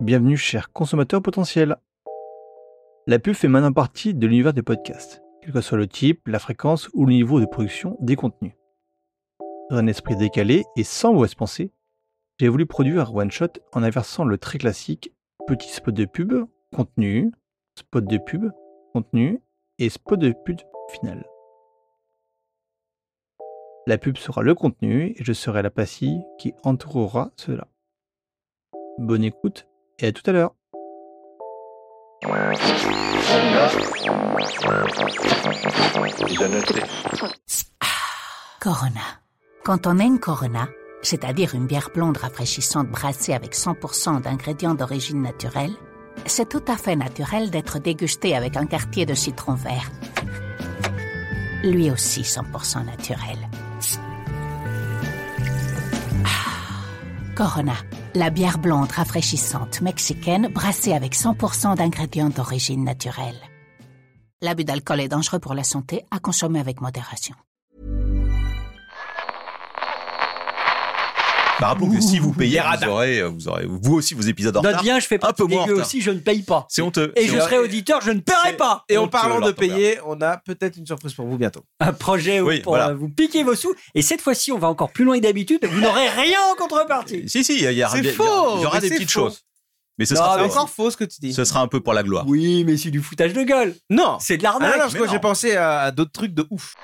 Bienvenue chers consommateurs potentiels. La pub fait maintenant partie de l'univers des podcasts, quel que soit le type, la fréquence ou le niveau de production des contenus. Dans un esprit décalé et sans mauvaise pensée, j'ai voulu produire un one-shot en inversant le très classique petit spot de pub, contenu, spot de pub, contenu et spot de pub final. La pub sera le contenu et je serai la pastille qui entourera cela. Bonne écoute et à tout à l'heure. Corona. Quand on aime Corona, c'est-à-dire une bière blonde rafraîchissante brassée avec 100% d'ingrédients d'origine naturelle, c'est tout à fait naturel d'être dégusté avec un quartier de citron vert. Lui aussi 100% naturel. Ah, Corona, la bière blonde rafraîchissante mexicaine brassée avec 100% d'ingrédients d'origine naturelle. L'abus d'alcool est dangereux pour la santé, à consommer avec modération. Bah, rappelons que si vous payez, vous aurez, vous aurez vous aussi vos épisodes en Note retard. bien, je fais Un partie peu moins aussi, je ne paye pas. C'est honteux. Et je serai auditeur, je ne paierai pas. Et en parlant de payer, on a peut-être une surprise pour vous bientôt. Un projet où Oui, pour voilà. vous piquer vos sous. Et cette fois-ci, on va encore plus loin que d'habitude. Vous n'aurez rien en contrepartie. Si, si, il y, aura C'est des- faux, il y aura des petites faux. choses. Mais ce Non, sera, encore faux ce que tu dis. ce sera un peu pour la gloire. Oui, mais c'est du foutage de gueule. Non. C'est de Ah non, l'arnaque. que non. j'ai pensé à, à d'autres trucs de ouf.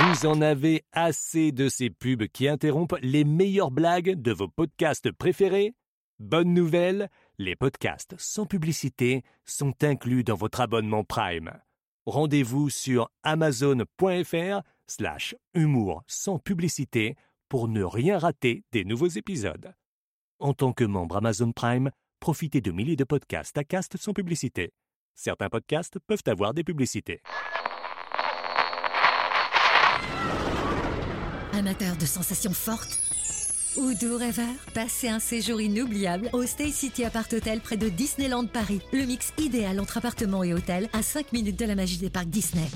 Vous en avez assez de ces pubs qui interrompent les meilleures blagues de vos podcasts préférés? Bonne nouvelle, les podcasts sans publicité sont inclus dans votre abonnement Prime. Rendez-vous sur amazon.fr slash humour sans publicité pour ne rien rater des nouveaux épisodes. En tant que membre Amazon Prime, profitez de milliers de podcasts à cast sans publicité. Certains podcasts peuvent avoir des publicités. Amateur de sensations fortes ou doux rêveur, passez un séjour inoubliable au Stay City Apart Hotel près de Disneyland Paris. Le mix idéal entre appartements et hôtels à 5 minutes de la magie des parcs Disney.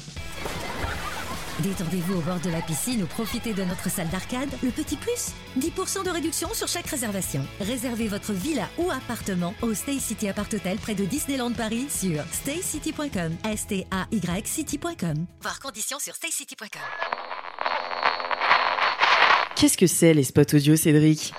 Détendez-vous au bord de la piscine ou profitez de notre salle d'arcade. Le petit plus 10% de réduction sur chaque réservation. Réservez votre villa ou appartement au Stay City Apart Hotel près de Disneyland Paris sur staycity.com. S-T-A-Y city.com. Voir conditions sur staycity.com. Qu'est-ce que c'est les spots audio, Cédric?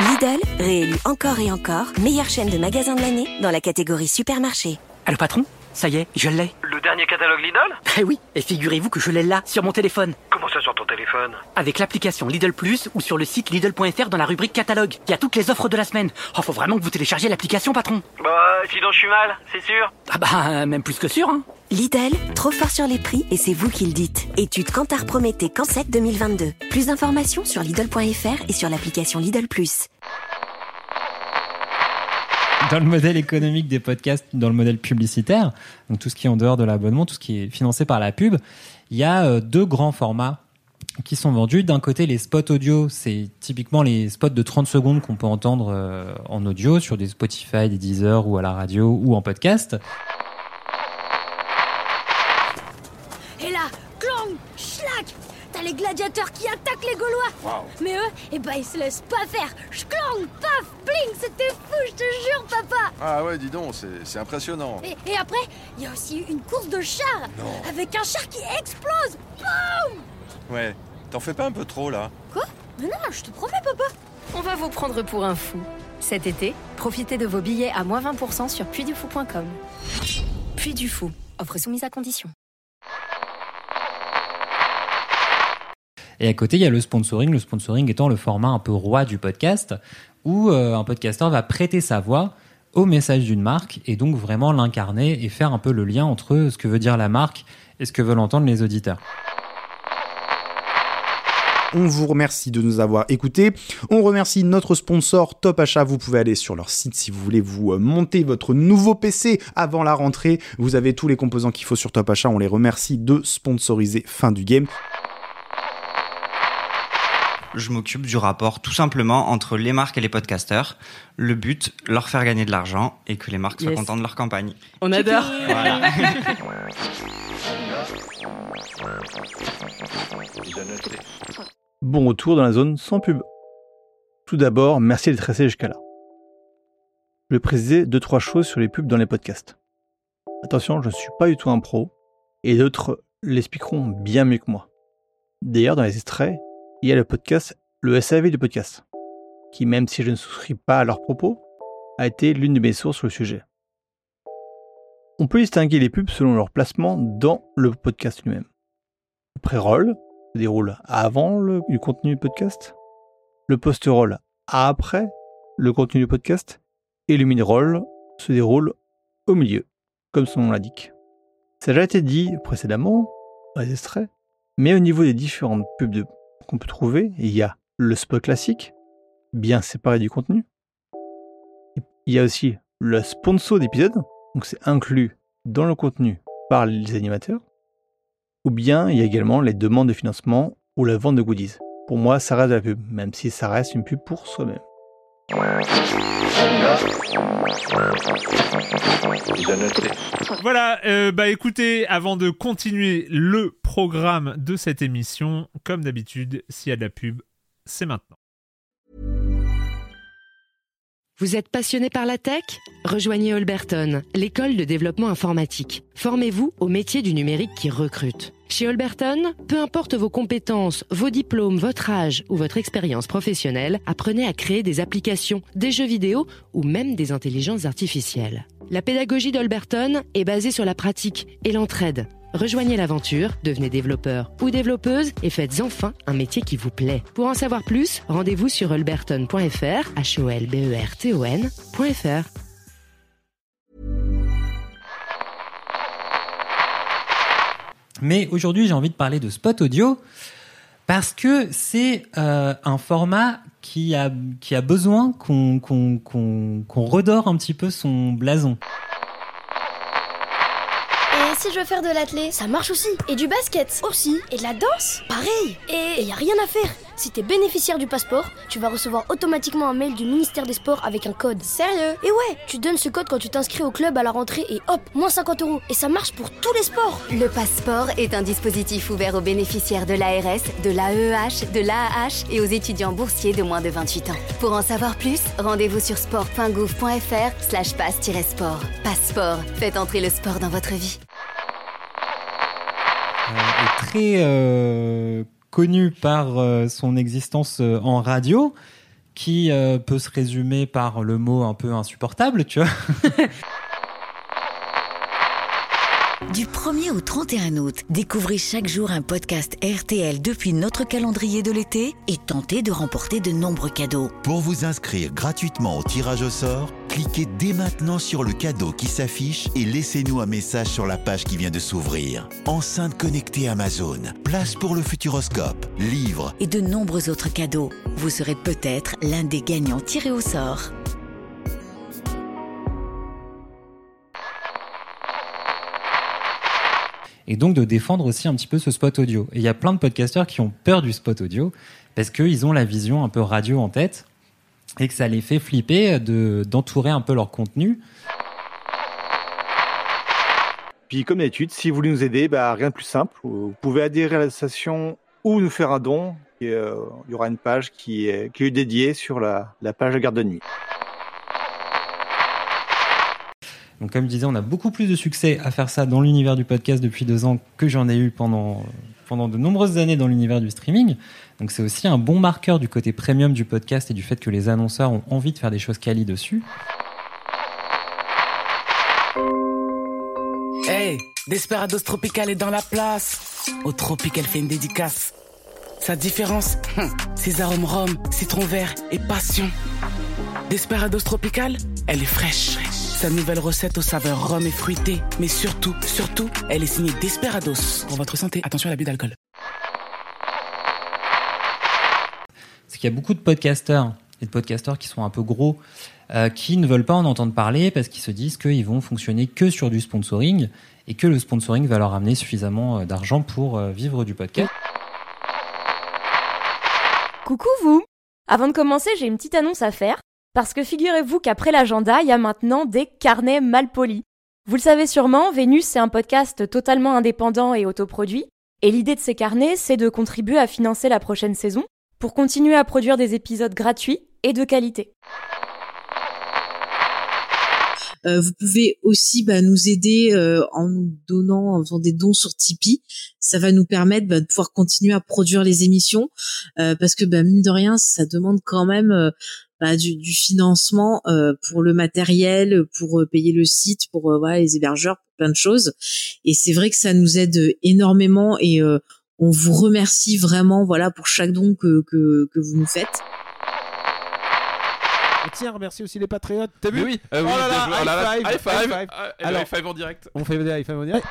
Lidl, réélu encore et encore meilleure chaîne de magasins de l'année dans la catégorie supermarché. Allô patron? Ça y est, je l'ai. Le dernier catalogue Lidl? Eh oui, et figurez-vous que je l'ai là, sur mon téléphone. Comment ça sur ton téléphone? Avec l'application Lidl Plus ou sur le site Lidl.fr dans la rubrique catalogue. Il y a toutes les offres de la semaine. Oh, faut vraiment que vous téléchargiez l'application, patron. Bah, sinon je suis mal, c'est sûr. Ah bah, même plus que sûr, hein. Lidl, trop fort sur les prix et c'est vous qui le dites. Étude Kantar Prométhée Cansec 2022. Plus d'informations sur Lidl.fr et sur l'application Lidl dans le modèle économique des podcasts, dans le modèle publicitaire, donc tout ce qui est en dehors de l'abonnement, tout ce qui est financé par la pub, il y a euh, deux grands formats qui sont vendus. D'un côté, les spots audio, c'est typiquement les spots de 30 secondes qu'on peut entendre euh, en audio sur des Spotify, des Deezer ou à la radio ou en podcast. Et là, clang, schlack T'as les gladiateurs qui Mais eux, eh ben ils se laissent pas faire. Clang, paf, bling, c'était fou, je te jure, papa. Ah ouais, dis donc, c'est c'est impressionnant. et, et après, il y a aussi une course de chars Avec un char qui explose. Boum. Ouais, t'en fais pas un peu trop là. Quoi? Mais non, je te promets, papa. On va vous prendre pour un fou. Cet été, profitez de vos billets à moins 20% sur puisdufou.com. Puy du Fou, offre soumise à condition. Et à côté, il y a le sponsoring, le sponsoring étant le format un peu roi du podcast, où euh, un podcasteur va prêter sa voix au message d'une marque et donc vraiment l'incarner et faire un peu le lien entre ce que veut dire la marque et ce que veulent entendre les auditeurs. On vous remercie de nous avoir écoutés. On remercie notre sponsor Top Achat. Vous pouvez aller sur leur site si vous voulez vous euh, monter votre nouveau PC avant la rentrée. Vous avez tous les composants qu'il faut sur Top Achat. On les remercie de sponsoriser fin du game. Je m'occupe du rapport tout simplement entre les marques et les podcasteurs. Le but, leur faire gagner de l'argent et que les marques soient contentes de leur campagne. On adore. Voilà. Bon retour dans la zone sans pub. Tout d'abord, merci d'être resté jusqu'à là. Je vais préciser deux trois choses sur les pubs dans les podcasts. Attention, je ne suis pas du tout un pro, et d'autres l'expliqueront bien mieux que moi. D'ailleurs, dans les extraits, il y a le podcast, le SAV du podcast, qui, même si je ne souscris pas à leurs propos, a été l'une de mes sources sur le sujet. On peut distinguer les pubs selon leur placement dans le podcast lui-même. Le pré-roll se déroule avant le, contenu du podcast, le post-roll après le contenu du podcast, et le mid-roll se déroule au milieu, comme son nom l'indique. Ça a déjà été dit précédemment mais au niveau des différentes pubs de- qu'on peut trouver, il y a le spot classique, bien séparé du contenu. Il y a aussi le sponsor d'épisode, donc c'est inclus dans le contenu par les animateurs. Ou bien il y a également les demandes de financement ou la vente de goodies. Pour moi, ça reste de la pub, même si ça reste une pub pour soi-même. Voilà, euh, bah écoutez, avant de continuer le programme de cette émission, comme d'habitude, s'il y a de la pub, c'est maintenant. Vous êtes passionné par la tech? Rejoignez Holberton, l'école de développement informatique. Formez-vous au métier du numérique qui recrute. Chez Holberton, peu importe vos compétences, vos diplômes, votre âge ou votre expérience professionnelle, apprenez à créer des applications, des jeux vidéo ou même des intelligences artificielles. La pédagogie d'Holberton est basée sur la pratique et l'entraide. Rejoignez l'aventure, devenez développeur ou développeuse et faites enfin un métier qui vous plaît. Pour en savoir plus, rendez-vous sur holberton.fr, h o l b e. Mais aujourd'hui, j'ai envie de parler de spot audio parce que c'est euh, un format qui a, besoin qu'on redore un petit peu son blason. Si je veux faire de l'athlé, ça marche aussi. Et du basket aussi. Et de la danse, pareil. Et y a rien à faire. Si t'es bénéficiaire du passeport, tu vas recevoir automatiquement un mail du ministère des Sports avec un code. Sérieux? Et ouais, tu donnes ce code quand tu t'inscris au club à la rentrée et hop, moins 50 euros. Et ça marche pour tous les sports. Le passeport est un dispositif ouvert aux bénéficiaires de l'ARS, de l'AEH, de l'AAH et aux étudiants boursiers de moins de 28 ans. Pour en savoir plus, rendez-vous sur sport.gouv.fr slash passe-sport. Passeport, faites entrer le sport dans votre vie. Euh, connu par euh, son existence euh, en radio, qui peut se résumer par le mot un peu insupportable, tu vois. Du 1er au 31 août, découvrez chaque jour un podcast RTL depuis notre calendrier de l'été et tentez de remporter de nombreux cadeaux. Pour vous inscrire gratuitement au tirage au sort, cliquez dès maintenant sur le cadeau qui s'affiche et laissez-nous un message sur la page qui vient de s'ouvrir. Enceinte connectée Amazon, place pour le futuroscope, livres, Et de nombreux autres cadeaux. Vous serez peut-être l'un des gagnants tirés au sort. Et donc de défendre aussi un petit peu ce spot audio. Et il y a plein de podcasteurs qui ont peur du spot audio parce qu'ils ont la vision un peu radio en tête et que ça les fait flipper de d'entourer un peu leur contenu. Puis comme d'habitude, si vous voulez nous aider, bah, rien de plus simple. Vous pouvez adhérer à l'association ou nous faire un don. Et, euh, il y aura une page qui est, qui est dédiée sur la, la page de garde de nuit. Donc comme je disais, on a beaucoup plus de succès à faire ça dans l'univers du podcast depuis deux ans que j'en ai eu pendant, pendant de nombreuses années dans l'univers du streaming. Donc c'est aussi un bon marqueur du côté premium du podcast et du fait que les annonceurs ont envie de faire des choses quali dessus. Hey, Desperados Tropical est dans la place. Au Tropic, elle fait une dédicace. Sa différence, hum, ses arômes rhum, citron vert et passion. Desperados Tropical, elle est fraîche. Sa nouvelle recette aux saveurs rhum et fruitées. Mais surtout, surtout, elle est signée Desperados. Pour votre santé, attention à l'abus d'alcool. c'est qu'il y a beaucoup de podcasteurs et de podcasteurs qui sont un peu gros euh, qui ne veulent pas en entendre parler parce qu'ils se disent qu'ils vont fonctionner que sur du sponsoring et que le sponsoring va leur amener suffisamment euh, d'argent pour euh, vivre du podcast. Coucou vous Avant de commencer, j'ai une petite annonce à faire, parce que figurez-vous qu'après l'agenda, il y a maintenant des carnets mal polis. Vous le savez sûrement, Vénus, c'est un podcast totalement indépendant et autoproduit, et l'idée de ces carnets, c'est de contribuer à financer la prochaine saison, pour continuer à produire des épisodes gratuits, et de qualité. Euh, vous pouvez aussi bah, nous aider euh, en nous donnant, en faisant des dons sur Tipeee. Ça va nous permettre bah, de pouvoir continuer à produire les émissions euh, parce que bah, mine de rien, ça demande quand même bah, du, du financement euh, pour le matériel, pour euh, payer le site, pour euh, voilà, les hébergeurs, pour plein de choses. Et c'est vrai que ça nous aide énormément et euh, on vous remercie vraiment voilà pour chaque don que, que, que vous nous faites. Et tiens, remercie aussi les patriotes. T'as vu? Oui, euh, Oh oui, là là. Oh là là, high five, high five. high five. Ah, et le Alors, high five en direct. On fait des high five en direct?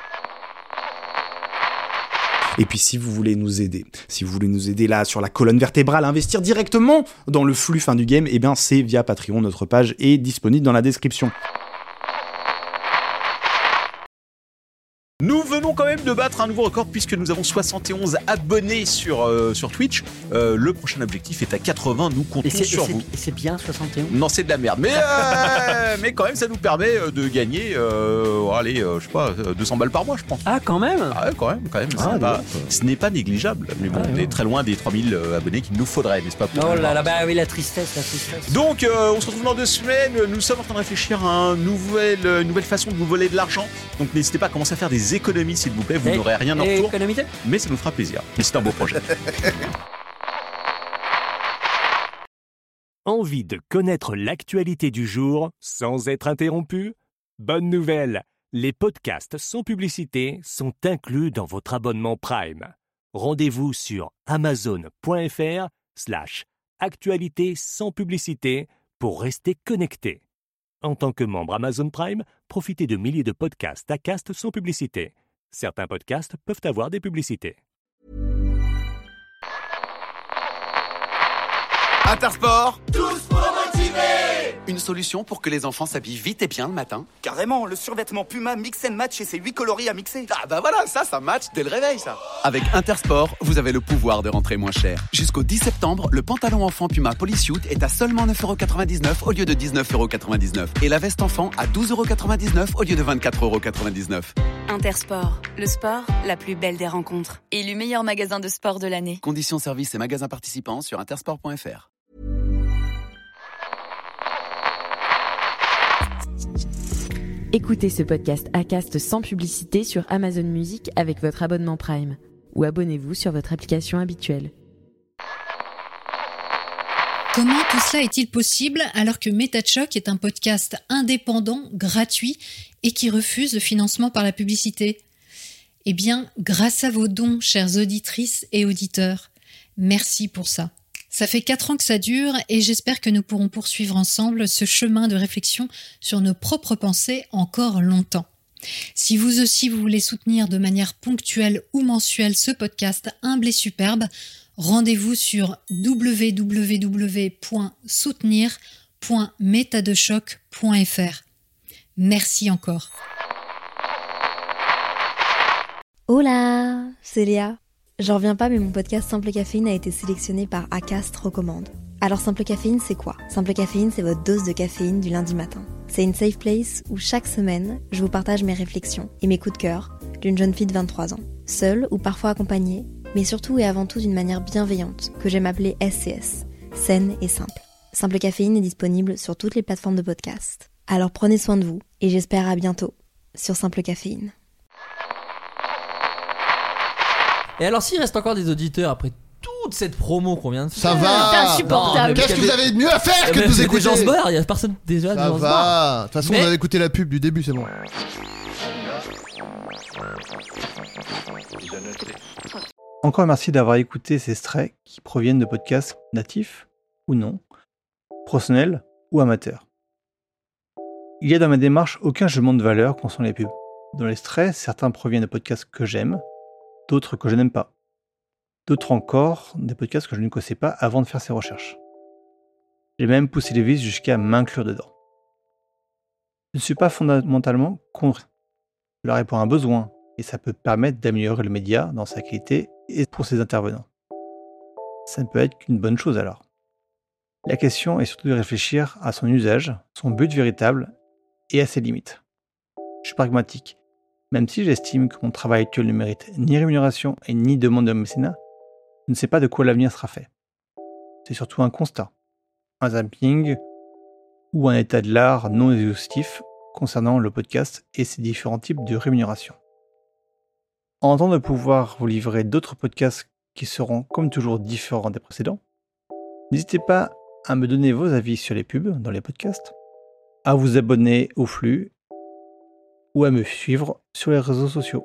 Et puis si vous voulez nous aider, si vous voulez nous aider là sur la colonne vertébrale à investir directement dans le flux fin du game, eh bien c'est via Patreon, notre page est disponible dans la description. Nous venons quand même de battre un nouveau record puisque nous avons 71 abonnés sur, euh, sur Twitch. Euh, le prochain objectif est à 80. Nous comptons sur vous. et c'est bien 61 Non, c'est de la merde. Mais, euh, mais quand même, ça nous permet de gagner, euh, allez, je sais pas, euh, 200 balles par mois, je pense. Ah, quand même Ah ouais, quand même, quand même. Ah, pas- ce n'est pas négligeable. Mais bon, Ah, on est très loin des 3000 euh, abonnés qu'il nous faudrait, n'est-ce pas Oh là là, bah oui, la tristesse, la tristesse. donc, on se retrouve dans deux semaines. Nous sommes en train de réfléchir à un nouvel, une nouvelle façon de vous voler de l'argent. Donc, n'hésitez pas à commencer à faire des économies, s'il vous plaît. Vous n'aurez rien en et retour. économiser Mais ça nous fera plaisir. Mais c'est un beau projet. Envie de connaître l'actualité du jour sans être interrompu? Bonne nouvelle, les podcasts sans publicité sont inclus dans votre abonnement Prime. Rendez-vous sur amazon.fr slash actualité sans publicité pour rester connecté. En tant que membre Amazon Prime, profitez de milliers de podcasts ACAST sans publicité. Certains podcasts peuvent avoir des publicités. Intersport motiver Une solution pour que les enfants s'habillent vite et bien le matin Carrément, le survêtement Puma Mix and Match et ses 8 coloris à mixer. Ah bah voilà, ça, ça match dès le réveil, ça Avec Intersport, vous avez le pouvoir de rentrer moins cher. Jusqu'au 10 septembre, le pantalon enfant Puma Polysuit est à seulement 9,99€ au lieu de 19,99€ et la veste enfant à 12,99€ au lieu de 24,99€. Intersport, le sport, la plus belle des rencontres. Élu meilleur magasin de sport de l'année. Conditions services et magasins participants sur intersport.fr. Écoutez ce podcast ACAST sans publicité sur Amazon Music avec votre abonnement Prime. Ou abonnez-vous sur votre application habituelle. Comment tout cela est-il possible alors que MetaChoc est un podcast indépendant, gratuit et qui refuse le financement par la publicité? Eh bien, grâce à vos dons, chères auditrices et auditeurs. Merci pour ça. Ça fait quatre ans que ça dure et j'espère que nous pourrons poursuivre ensemble ce chemin de réflexion sur nos propres pensées encore longtemps. Si vous aussi vous voulez soutenir de manière ponctuelle ou mensuelle ce podcast humble et superbe, rendez-vous sur www.soutenir.metadechoc.fr. Merci encore. J'en reviens pas, mais mon podcast Simple Caféine a été sélectionné par Acast Recommande. Alors Simple Caféine, c'est quoi? Simple Caféine, c'est votre dose de caféine du lundi matin. C'est une safe place où chaque semaine, je vous partage mes réflexions et mes coups de cœur d'une jeune fille de 23 ans, seule ou parfois accompagnée, mais surtout et avant tout d'une manière bienveillante que j'aime appeler SCS, saine et simple. Simple Caféine est disponible sur toutes les plateformes de podcast. Alors prenez soin de vous et j'espère à bientôt sur Simple Caféine. Et alors, s'il reste encore des auditeurs après toute cette promo qu'on vient de faire. Ça va insupportable. Qu'est-ce que vous avez de mieux à faire que de Eh ben, nous c'est écouter Des gens se barrent, il y a personne déjà, Ça va. De toute façon, Mais- on avait écouté la pub du début, c'est bon. Encore merci d'avoir écouté ces extraits qui proviennent de podcasts natifs ou non, professionnels ou amateurs. Il y a dans ma démarche aucun jugement de valeur concernant les pubs. Dans l'extrait, certains proviennent de podcasts que j'aime, d'autres que je n'aime pas. D'autres encore, des podcasts que je ne connaissais pas avant de faire ces recherches. J'ai même poussé les vis jusqu'à m'inclure dedans. Je ne suis pas fondamentalement contre. Cela répond à un besoin et ça peut permettre d'améliorer le média dans sa qualité et pour ses intervenants. Ça ne peut être qu'une bonne chose alors. La question est surtout de réfléchir à son usage, son but véritable et à ses limites. Je suis pragmatique. Même si j'estime que mon travail actuel ne mérite ni rémunération et ni demande de mécénat, je ne sais pas de quoi l'avenir sera fait. C'est surtout un constat. un zapping ou un état de l'art non exhaustif concernant le podcast et ses différents types de rémunération. En attendant de pouvoir vous livrer d'autres podcasts qui seront comme toujours différents des précédents, n'hésitez pas à me donner vos avis sur les pubs dans les podcasts, à vous abonner au flux ou à me suivre sur les réseaux sociaux.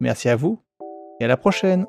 Merci à vous et à la prochaine.